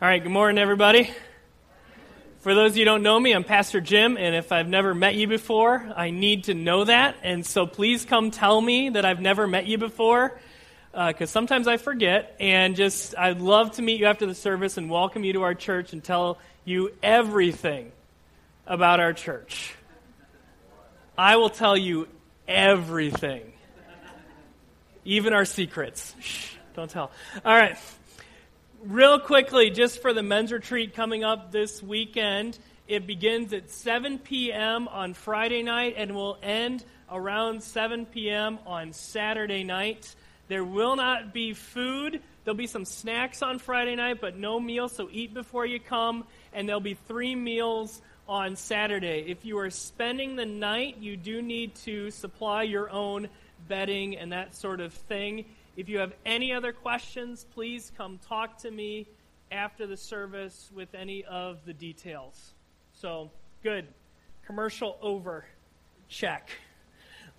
All right, good morning, everybody. For those of you who don't know me, I'm Pastor Jim, and if I've never met you before, I need to know that. And so please come tell me that I've never met you before, because uh, sometimes I forget. And just, I'd love to meet you after the service and welcome you to our church and tell you everything about our church. I will tell you everything, even our secrets. Shh, don't tell. All right real quickly, just for the men's retreat coming up this weekend, it begins at 7 p.m. on Friday night and will end around 7 p.m. on Saturday night. There will not be food. There'll be some snacks on Friday night, but no meal, so eat before you come. And there'll be three meals on Saturday. If you are spending the night, you do need to supply your own bedding and that sort of thing. If you have any other questions, please come talk to me after the service with any of the details. So, good. Commercial over. Check.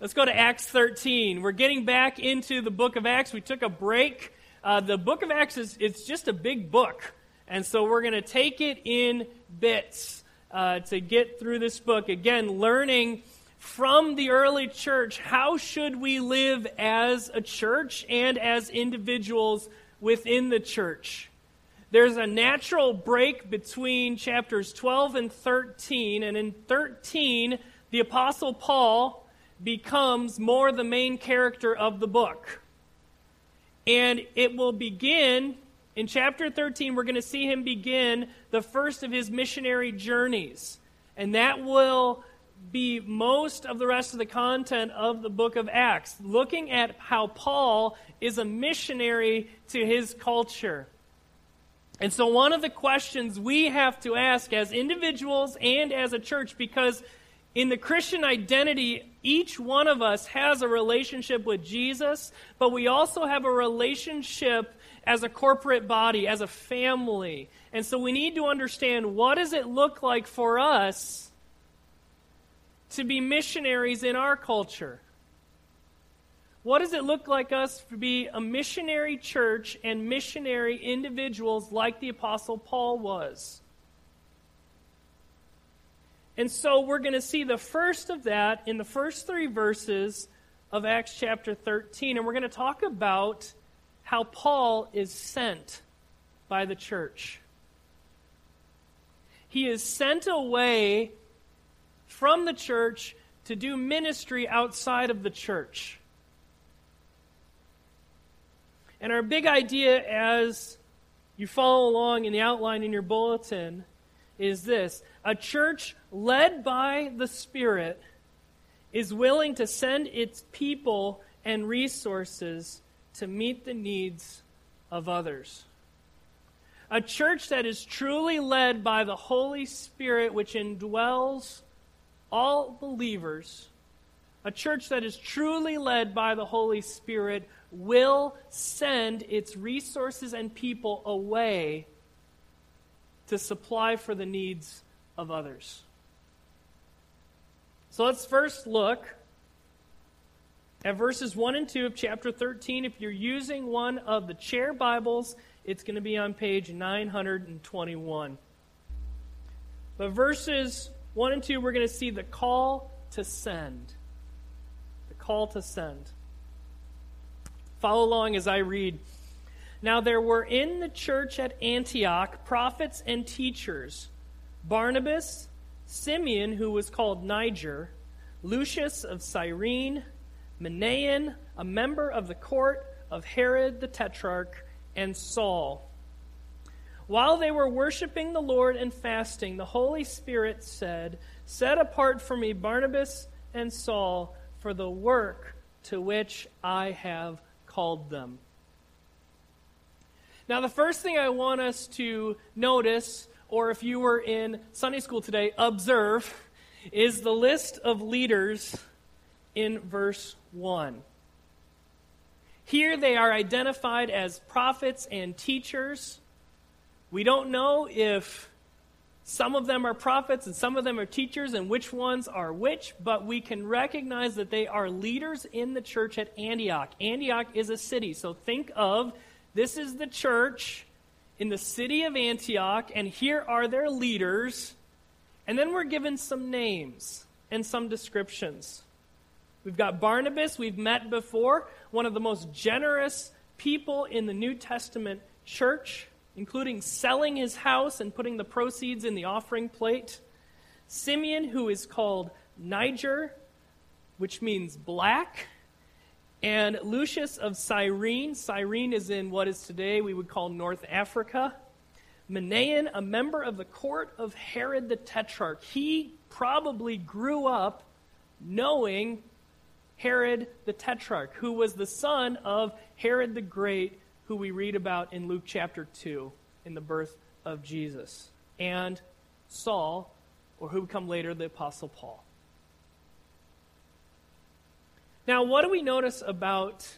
Let's go to Acts 13. We're getting back into the book of Acts. We took a break. Uh, the book of Acts is it's just a big book. And so we're going to take it in bits uh, to get through this book. Again, learning from the early church how should we live as a church and as individuals within the church. There's a natural break between chapters 12 and 13, and in 13, the Apostle Paul becomes more the main character of the book. And it will begin in chapter 13, we're going to see him begin the first of his missionary journeys. And that will be most of the rest of the content of the book of Acts, looking at how Paul is a missionary to his culture. And so, one of the questions we have to ask as individuals and as a church, because in the Christian identity, each one of us has a relationship with Jesus, but we also have a relationship as a corporate body, as a family. And so we need to understand what does it look like for us to be missionaries in our culture? What does it look like us to be a missionary church and missionary individuals like the Apostle Paul was? And so we're going to see the first of that in the first three verses of Acts chapter 13. And we're going to talk about how Paul is sent by the church. He is sent away from the church to do ministry outside of the church. And our big idea as you follow along in the outline in your bulletin is this a church led by the Spirit is willing to send its people and resources to meet the needs of others. A church that is truly led by the Holy Spirit, which indwells all believers, a church that is truly led by the Holy Spirit, will send its resources and people away to supply for the needs of others. So let's first look at verses 1 and 2 of chapter 13. If you're using one of the chair Bibles, it's going to be on page 921. But verses 1 and 2, we're going to see the call to send. The call to send. Follow along as I read. Now there were in the church at Antioch prophets and teachers Barnabas, Simeon, who was called Niger, Lucius of Cyrene, Manaen, a member of the court of Herod the Tetrarch, and Saul while they were worshiping the Lord and fasting, the Holy Spirit said, Set apart for me Barnabas and Saul for the work to which I have called them. Now, the first thing I want us to notice, or if you were in Sunday school today, observe, is the list of leaders in verse 1. Here they are identified as prophets and teachers. We don't know if some of them are prophets and some of them are teachers and which ones are which, but we can recognize that they are leaders in the church at Antioch. Antioch is a city, so think of this is the church in the city of Antioch, and here are their leaders. And then we're given some names and some descriptions. We've got Barnabas, we've met before, one of the most generous people in the New Testament church, including selling his house and putting the proceeds in the offering plate. Simeon, who is called Niger, which means black. And Lucius of Cyrene. Cyrene is in what is today we would call North Africa. Manaen, a member of the court of Herod the Tetrarch. He probably grew up knowing Herod the Tetrarch, who was the son of Herod the Great, who we read about in Luke chapter 2 in the birth of Jesus. And Saul, or who would come later, the Apostle Paul. Now, what do we notice about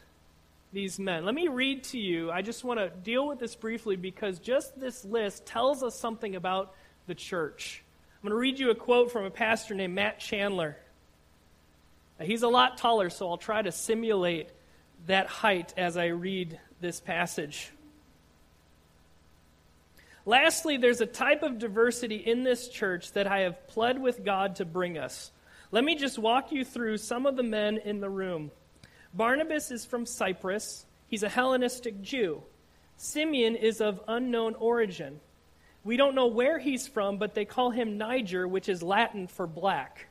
these men? Let me read to you. I just want to deal with this briefly because just this list tells us something about the church. I'm going to read you a quote from a pastor named Matt Chandler. He's a lot taller, so I'll try to simulate that height as I read this passage. Lastly, there's a type of diversity in this church that I have pled with God to bring us. Let me just walk you through some of the men in the room. Barnabas is from Cyprus, he's a Hellenistic Jew. Simeon is of unknown origin. We don't know where he's from, but they call him Niger, which is Latin for black.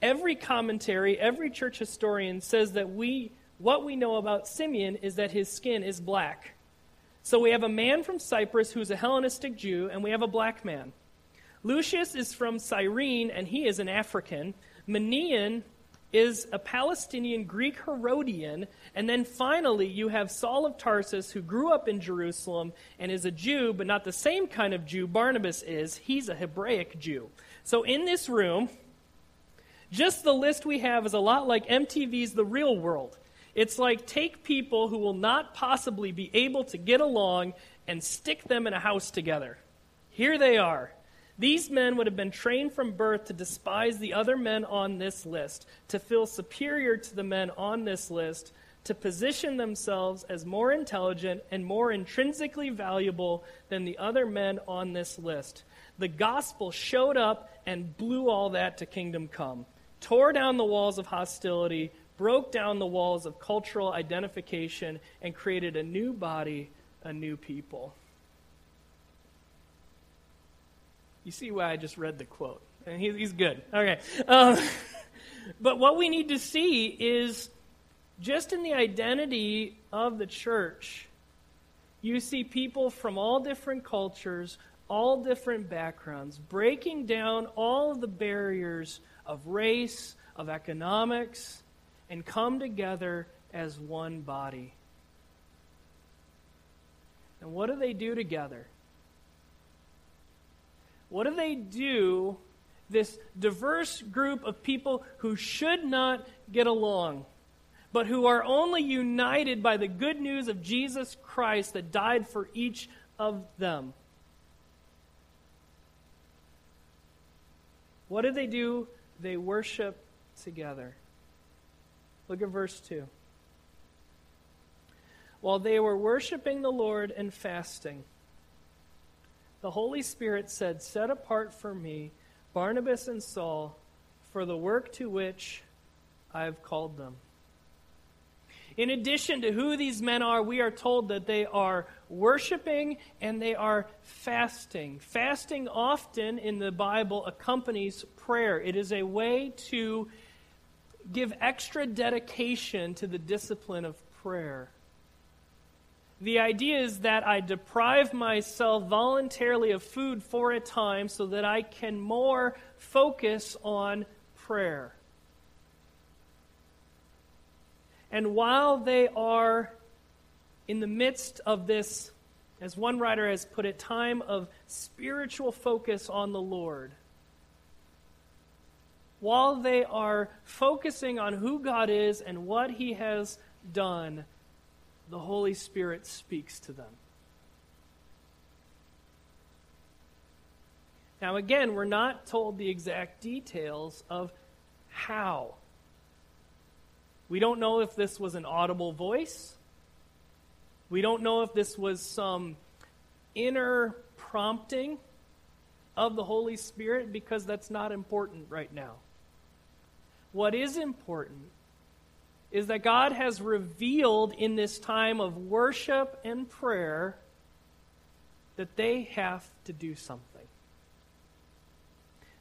Every commentary, every church historian says that we what we know about Simeon is that his skin is black. So we have a man from Cyprus who's a Hellenistic Jew, and we have a black man. Lucius is from Cyrene, and he is an African. Manaen is a Palestinian Greek Herodian. And then finally, you have Saul of Tarsus, who grew up in Jerusalem and is a Jew, but not the same kind of Jew Barnabas is. He's a Hebraic Jew. So in this room, just the list we have is a lot like MTV's The Real World. It's like take people who will not possibly be able to get along and stick them in a house together. Here they are. These men would have been trained from birth to despise the other men on this list, to feel superior to the men on this list, to position themselves as more intelligent and more intrinsically valuable than the other men on this list. The gospel showed up and blew all that to kingdom come, tore down the walls of hostility, broke down the walls of cultural identification, and created a new body, a new people. You see why I just read the quote. And he's, he's good. Okay. Um, but what we need to see is just in the identity of the church, you see people from all different cultures, all different backgrounds, breaking down all of the barriers of race, of economics, and come together as one body. And what do they do together? What do they do, this diverse group of people who should not get along, but who are only united by the good news of Jesus Christ that died for each of them? What do they do? They worship together. Look at verse 2. While they were worshiping the Lord and fasting, the Holy Spirit said, Set apart for me Barnabas and Saul for the work to which I have called them. In addition to who these men are, we are told that they are worshiping and they are fasting. Fasting often in the Bible accompanies prayer, it is a way to give extra dedication to the discipline of prayer. The idea is that I deprive myself voluntarily of food for a time so that I can more focus on prayer. And while they are in the midst of this, as one writer has put it, time of spiritual focus on the Lord, while they are focusing on who God is and what He has done, the Holy Spirit speaks to them. Now, again, we're not told the exact details of how. We don't know if this was an audible voice. We don't know if this was some inner prompting of the Holy Spirit because that's not important right now. What is important is that God has revealed in this time of worship and prayer that they have to do something.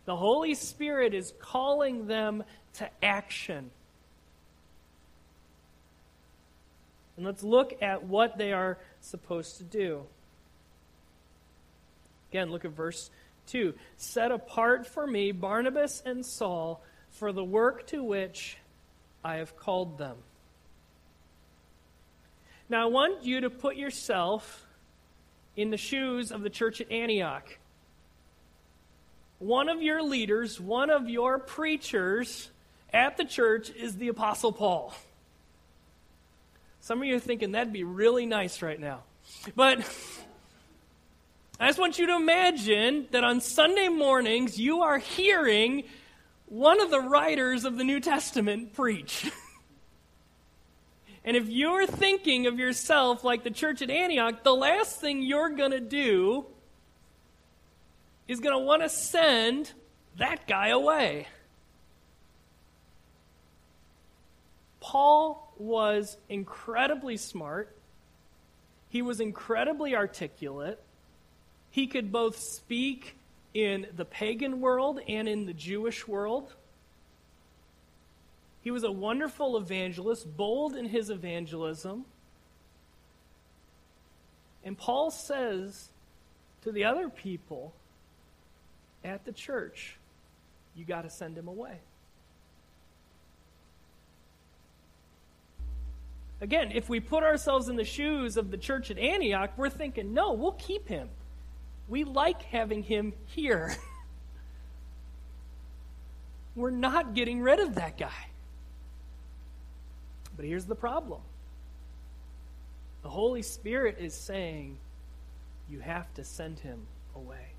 The Holy Spirit is calling them to action. And let's look at what they are supposed to do. Again, look at verse 2. Set apart for me Barnabas and Saul for the work to which I have called them. Now, I want you to put yourself in the shoes of the church at Antioch. One of your leaders, one of your preachers at the church is the Apostle Paul. Some of you are thinking that'd be really nice right now. But I just want you to imagine that on Sunday mornings you are hearing one of the writers of the New Testament preach. and if you're thinking of yourself like the church at Antioch, the last thing you're going to do is going to want to send that guy away. Paul was incredibly smart. He was incredibly articulate. He could both speak in the pagan world and in the Jewish world. He was a wonderful evangelist, bold in his evangelism. And Paul says to the other people at the church, you got to send him away. Again, if we put ourselves in the shoes of the church at Antioch, we're thinking, no, we'll keep him. We like having him here. we're not getting rid of that guy. But here's the problem the Holy Spirit is saying, you have to send him away.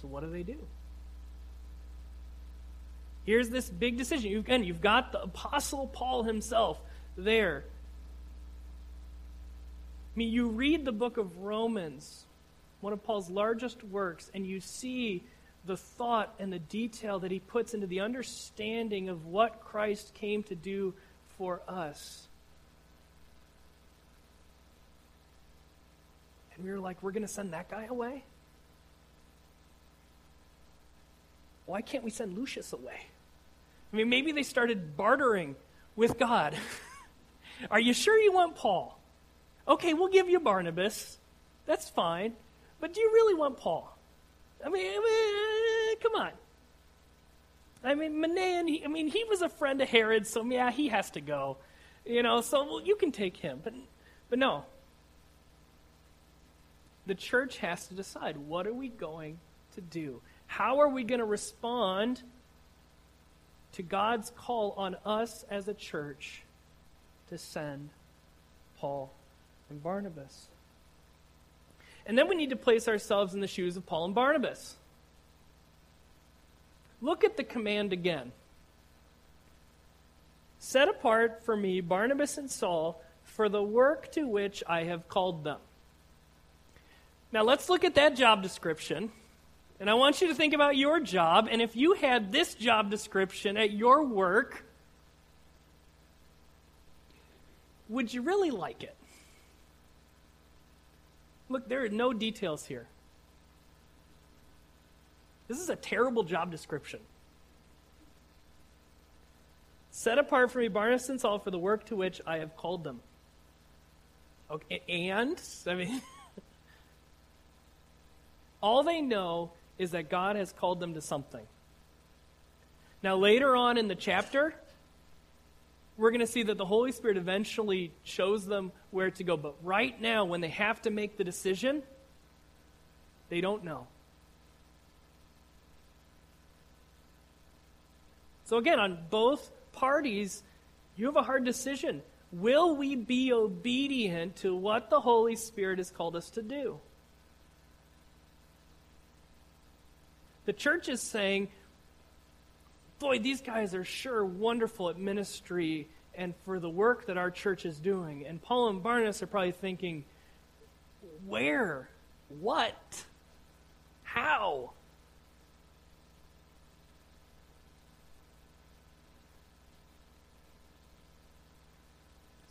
So, what do they do? Here's this big decision. Again, you've got the Apostle Paul himself there. I mean, you read the book of Romans, one of Paul's largest works, and you see the thought and the detail that he puts into the understanding of what Christ came to do for us. And we were like, we're going to send that guy away? Why can't we send Lucius away? I mean, maybe they started bartering with God. Are you sure you want Paul? Okay, we'll give you Barnabas. That's fine. But do you really want Paul? I mean, I mean come on. I mean, Manaen, he, I mean, he was a friend of Herod, so yeah, he has to go. You know, so well, you can take him. But, but no. The church has to decide what are we going to do? How are we going to respond to God's call on us as a church to send Paul and Barnabas? And then we need to place ourselves in the shoes of Paul and Barnabas. Look at the command again. Set apart for me Barnabas and Saul for the work to which I have called them. Now let's look at that job description and I want you to think about your job, and if you had this job description at your work, would you really like it? Look, there are no details here. This is a terrible job description. Set apart for me Barnabas and Saul for the work to which I have called them. Okay, and I mean, all they know is that God has called them to something. Now, later on in the chapter, we're going to see that the Holy Spirit eventually shows them where to go. But right now, when they have to make the decision, they don't know. So, again, on both parties, you have a hard decision. Will we be obedient to what the Holy Spirit has called us to do? The church is saying, boy, these guys are sure wonderful at ministry and for the work that our church is doing. And Paul and Barnabas are probably thinking, where? What? How?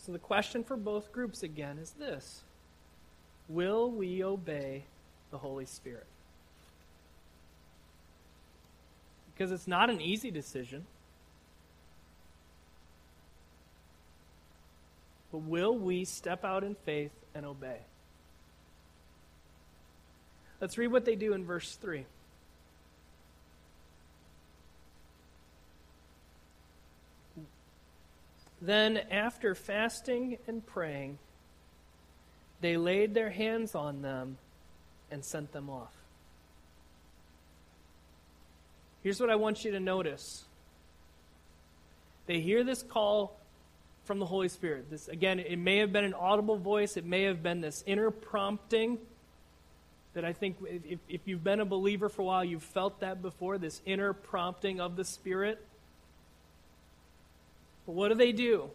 So the question for both groups again is this Will we obey the Holy Spirit? Because it's not an easy decision. But will we step out in faith and obey? Let's read what they do in verse 3. Then, after fasting and praying, they laid their hands on them and sent them off. Here's what I want you to notice. They hear this call from the Holy Spirit. This again, it may have been an audible voice, it may have been this inner prompting that I think if, if you've been a believer for a while, you've felt that before, this inner prompting of the Spirit. But what do they do?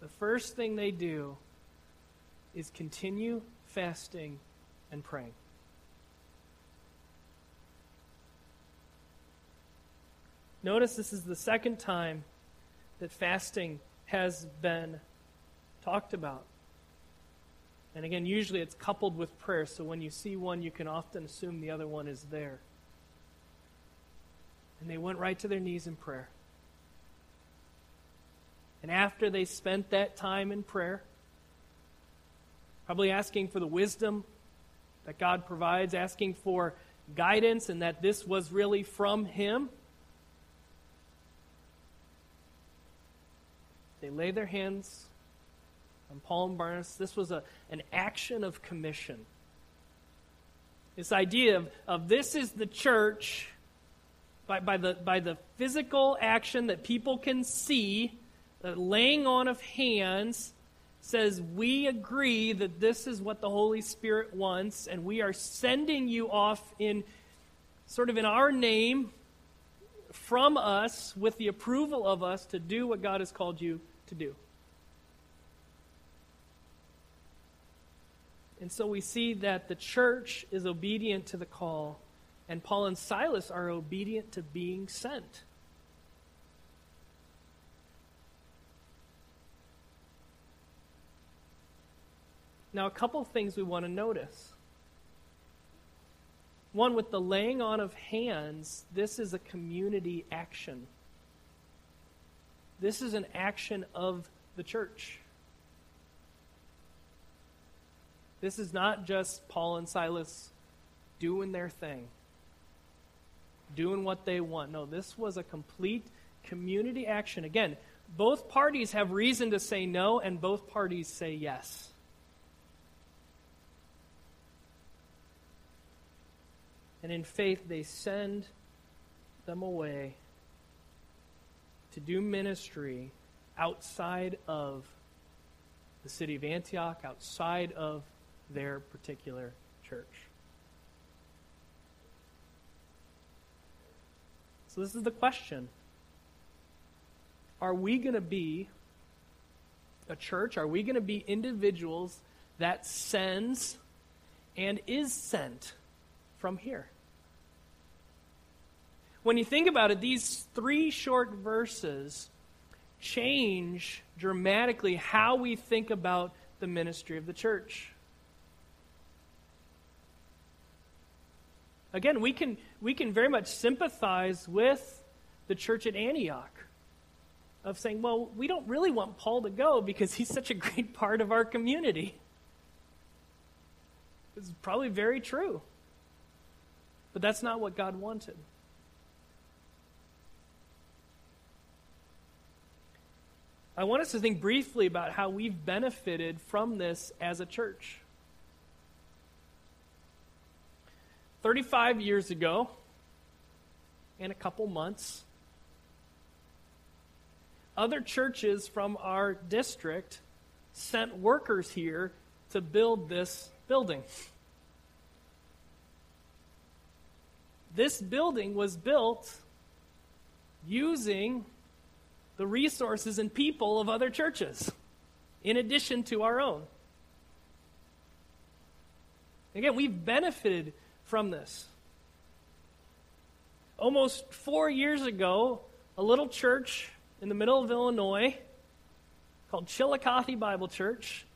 The first thing they do is continue fasting and praying. Notice this is the second time that fasting has been talked about. And again, usually it's coupled with prayer, so when you see one, you can often assume the other one is there. And they went right to their knees in prayer. And after they spent that time in prayer, probably asking for the wisdom that God provides, asking for guidance, and that this was really from Him. They lay their hands on Paul and Barnabas. This was a, an action of commission. This idea of, of this is the church by, by, the, by the physical action that people can see, the laying on of hands says, We agree that this is what the Holy Spirit wants, and we are sending you off in sort of in our name from us with the approval of us to do what God has called you to do. And so we see that the church is obedient to the call, and Paul and Silas are obedient to being sent. Now, a couple things we want to notice. One, with the laying on of hands, this is a community action. This is an action of the church. This is not just Paul and Silas doing their thing, doing what they want. No, this was a complete community action. Again, both parties have reason to say no, and both parties say yes. And in faith, they send them away to do ministry outside of the city of Antioch, outside of their particular church. So, this is the question Are we going to be a church? Are we going to be individuals that sends and is sent from here? When you think about it, these three short verses change dramatically how we think about the ministry of the church. Again, we can, we can very much sympathize with the church at Antioch of saying, well, we don't really want Paul to go because he's such a great part of our community. It's probably very true. But that's not what God wanted. I want us to think briefly about how we've benefited from this as a church. 35 years ago, in a couple months, other churches from our district sent workers here to build this building. This building was built using the resources and people of other churches, in addition to our own. Again, we've benefited from this. Almost four years ago, a little church in the middle of Illinois called Chillicothe Bible Church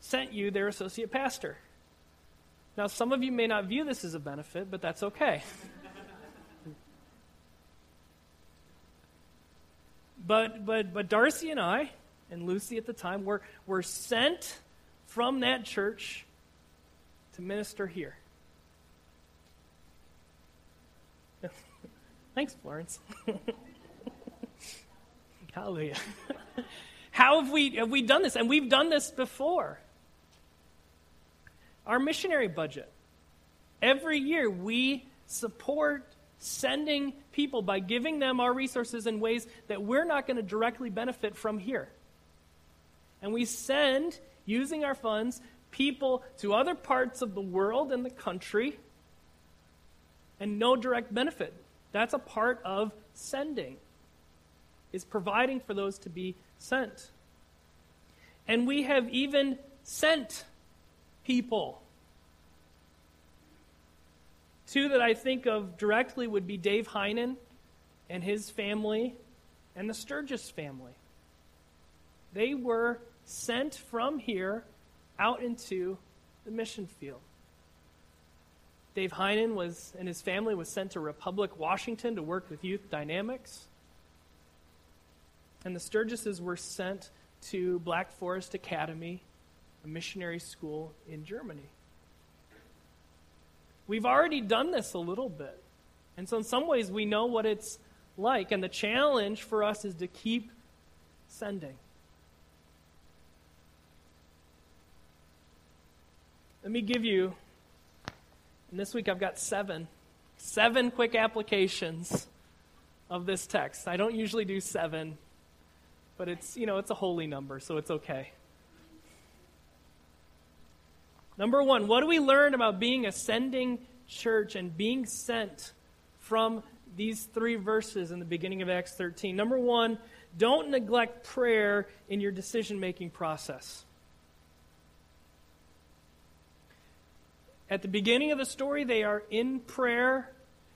sent you their associate pastor. Now, some of you may not view this as a benefit, but that's okay. but, but, but Darcy and I, and Lucy at the time, were, were sent from that church to minister here. Thanks, Florence. Hallelujah. How have we, have we done this? And we've done this before. Our missionary budget. Every year we support sending people by giving them our resources in ways that we're not going to directly benefit from here. And we send, using our funds, people to other parts of the world and the country and no direct benefit. That's a part of sending is providing for those to be sent. And we have even sent people. Two that I think of directly would be Dave Heinen and his family and the Sturgis family. They were sent from here out into the mission field. Dave Heinen was and his family was sent to Republic, Washington to work with Youth Dynamics. And the Sturgises were sent to Black Forest Academy, a missionary school in Germany. We've already done this a little bit. And so, in some ways, we know what it's like. And the challenge for us is to keep sending. Let me give you, and this week I've got seven, seven quick applications of this text. I don't usually do seven but it's, you know, it's a holy number, so it's okay. Number one, what do we learn about being a sending church and being sent from these three verses in the beginning of Acts 13? Number one, don't neglect prayer in your decision making process. At the beginning of the story, they are in prayer,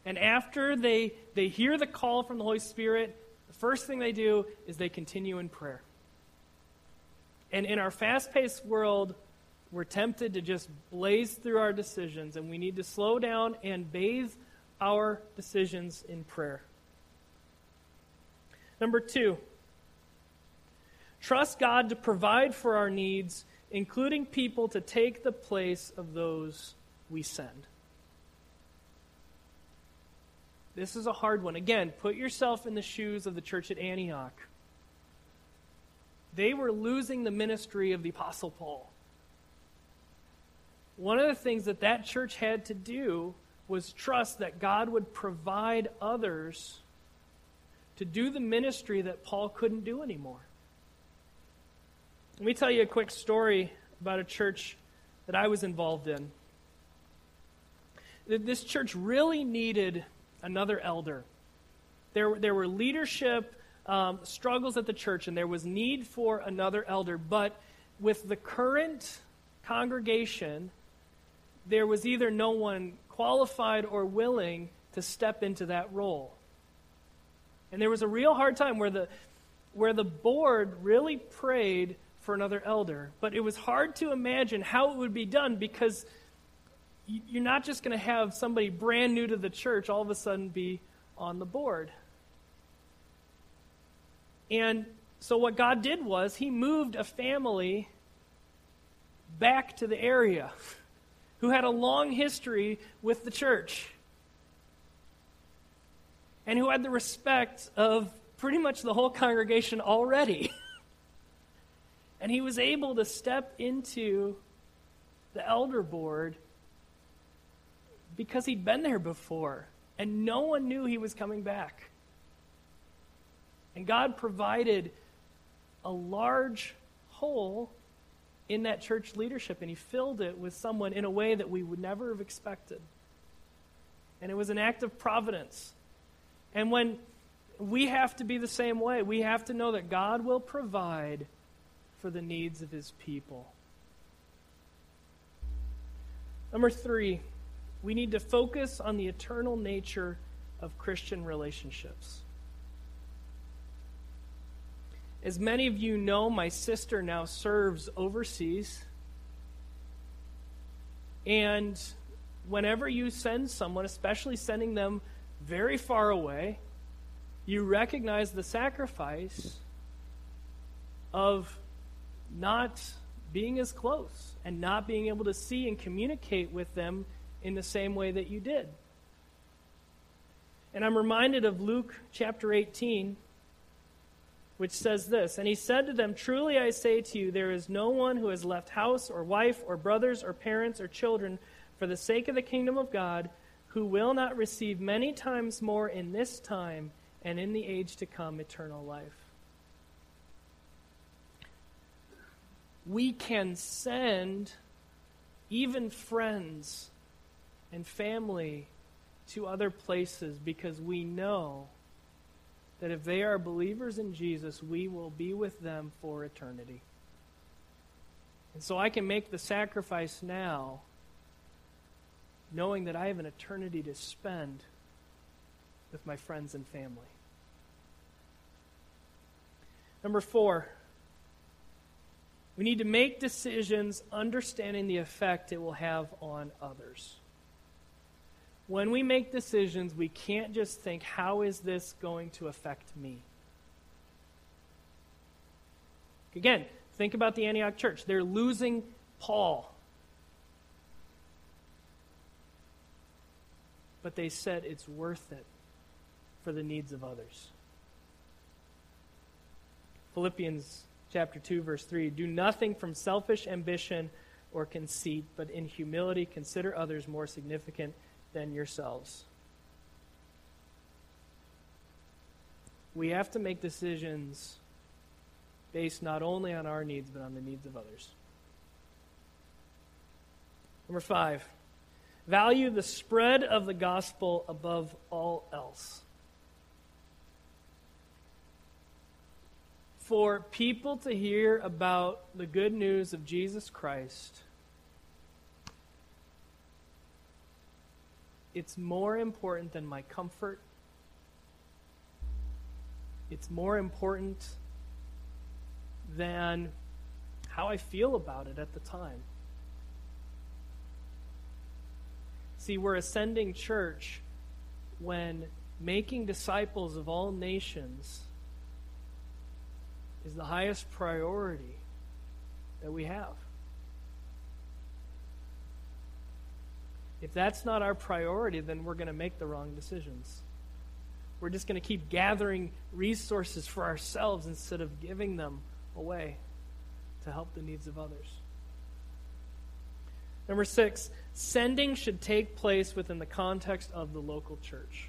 and after they, they hear the call from the Holy Spirit, the first thing they do is they continue in prayer. And in our fast paced world, we're tempted to just blaze through our decisions, and we need to slow down and bathe our decisions in prayer. Number two, trust God to provide for our needs, including people to take the place of those we send. This is a hard one. Again, put yourself in the shoes of the church at Antioch. They were losing the ministry of the Apostle Paul. One of the things that that church had to do was trust that God would provide others to do the ministry that Paul couldn't do anymore. Let me tell you a quick story about a church that I was involved in. This church really needed another elder. There, there were leadership um, struggles at the church, and there was need for another elder. But with the current congregation, there was either no one qualified or willing to step into that role. And there was a real hard time where the, where the board really prayed for another elder. But it was hard to imagine how it would be done because you're not just going to have somebody brand new to the church all of a sudden be on the board. And so, what God did was, He moved a family back to the area who had a long history with the church and who had the respect of pretty much the whole congregation already. and he was able to step into the elder board because he'd been there before and no one knew he was coming back. And God provided a large hole in that church leadership, and He filled it with someone in a way that we would never have expected. And it was an act of providence. And when we have to be the same way, we have to know that God will provide for the needs of His people. Number three, we need to focus on the eternal nature of Christian relationships. As many of you know, my sister now serves overseas. And whenever you send someone, especially sending them very far away, you recognize the sacrifice of not being as close and not being able to see and communicate with them in the same way that you did. And I'm reminded of Luke chapter 18, which says this And he said to them, Truly I say to you, there is no one who has left house or wife or brothers or parents or children for the sake of the kingdom of God who will not receive many times more in this time and in the age to come eternal life. We can send even friends and family to other places because we know that if they are believers in Jesus, we will be with them for eternity. And so I can make the sacrifice now, knowing that I have an eternity to spend with my friends and family. Number four, we need to make decisions understanding the effect it will have on others. When we make decisions, we can't just think, how is this going to affect me? Again, think about the Antioch church. They're losing Paul. But they said it's worth it for the needs of others. Philippians chapter 2 verse 3 do nothing from selfish ambition or conceit but in humility consider others more significant than yourselves. We have to make decisions based not only on our needs but on the needs of others. Number 5 value the spread of the gospel above all else. For people to hear about the good news of Jesus Christ, it's more important than my comfort. It's more important than how I feel about it at the time. See, we're ascending church when making disciples of all nations is the highest priority that we have. If that's not our priority, then we're going to make the wrong decisions. We're just going to keep gathering resources for ourselves instead of giving them away to help the needs of others. Number six, sending should take place within the context of the local church.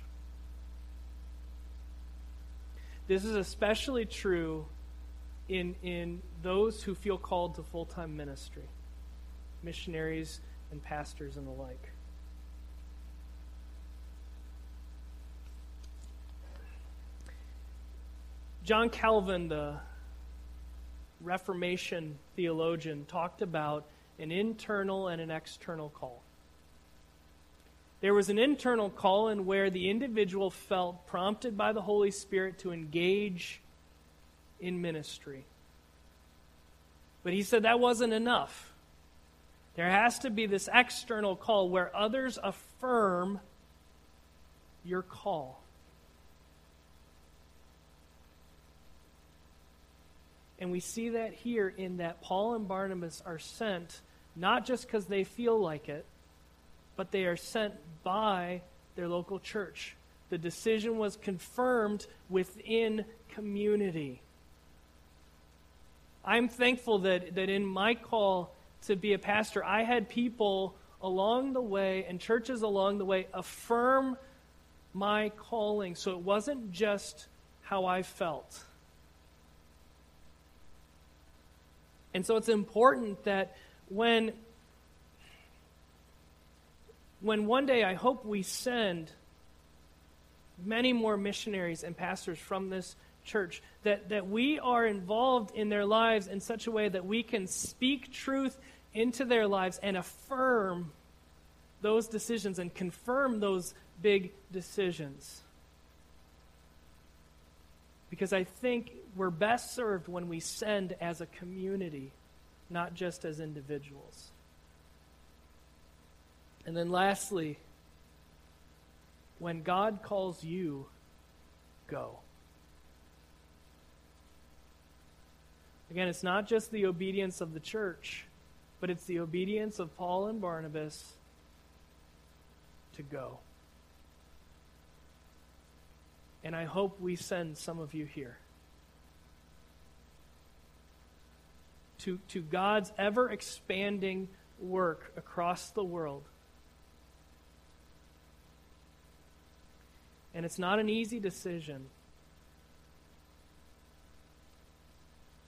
This is especially true in, in those who feel called to full time ministry, missionaries and pastors and the like. John Calvin, the Reformation theologian, talked about an internal and an external call. There was an internal call in where the individual felt prompted by the Holy Spirit to engage in ministry. But he said that wasn't enough. There has to be this external call where others affirm your call. And we see that here in that Paul and Barnabas are sent not just because they feel like it, but they are sent by their local church. The decision was confirmed within community. I'm thankful that, that in my call to be a pastor, I had people along the way and churches along the way affirm my calling. So it wasn't just how I felt. And so it's important that when when one day I hope we send many more missionaries and pastors from this church, that, that we are involved in their lives in such a way that we can speak truth into their lives and affirm those decisions and confirm those big decisions. Because I think we're best served when we send as a community, not just as individuals. And then lastly, when God calls you, go. Again, it's not just the obedience of the church, but it's the obedience of Paul and Barnabas to go. And I hope we send some of you here. To, to God's ever expanding work across the world. And it's not an easy decision.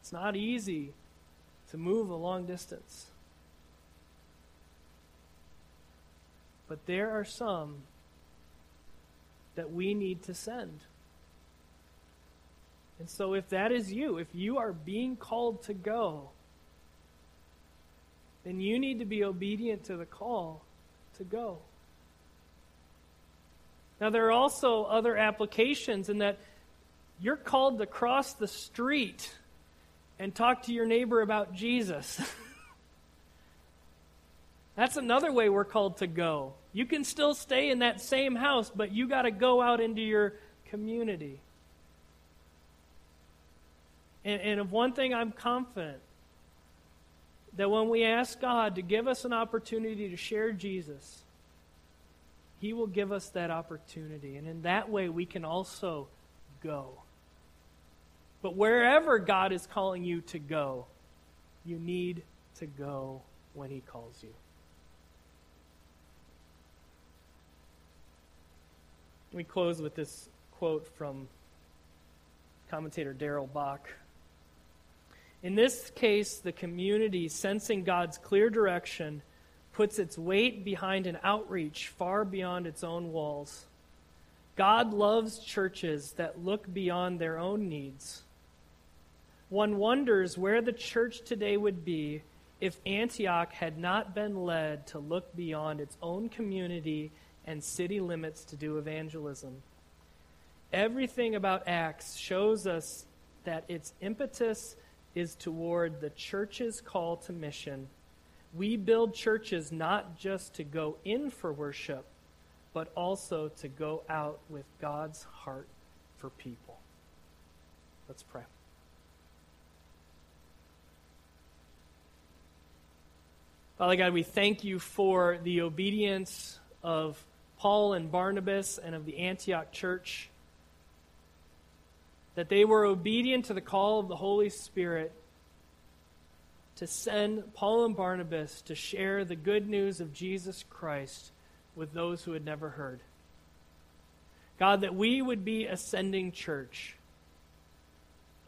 It's not easy to move a long distance. But there are some that we need to send. And so, if that is you, if you are being called to go, then you need to be obedient to the call to go. Now, there are also other applications in that you're called to cross the street and talk to your neighbor about Jesus. That's another way we're called to go. You can still stay in that same house, but you got to go out into your community. And, and of one thing I'm confident that when we ask God to give us an opportunity to share Jesus, He will give us that opportunity. And in that way, we can also go. But wherever God is calling you to go, you need to go when He calls you. We close with this quote from commentator Darrell Bock. In this case, the community, sensing God's clear direction, puts its weight behind an outreach far beyond its own walls. God loves churches that look beyond their own needs. One wonders where the church today would be if Antioch had not been led to look beyond its own community and city limits to do evangelism. Everything about Acts shows us that its impetus is toward the church's call to mission. We build churches not just to go in for worship, but also to go out with God's heart for people. Let's pray. Father God, we thank you for the obedience of Paul and Barnabas and of the Antioch church, that they were obedient to the call of the Holy Spirit to send Paul and Barnabas to share the good news of Jesus Christ with those who had never heard. God, that we would be a sending church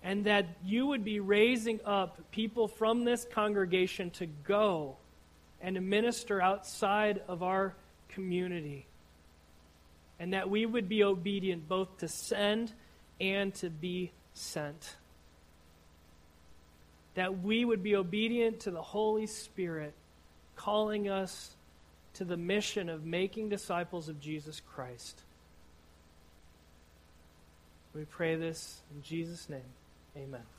and that you would be raising up people from this congregation to go and to minister outside of our community and that we would be obedient both to send and to be sent. That we would be obedient to the Holy Spirit calling us to the mission of making disciples of Jesus Christ. We pray this in Jesus' name. Amen.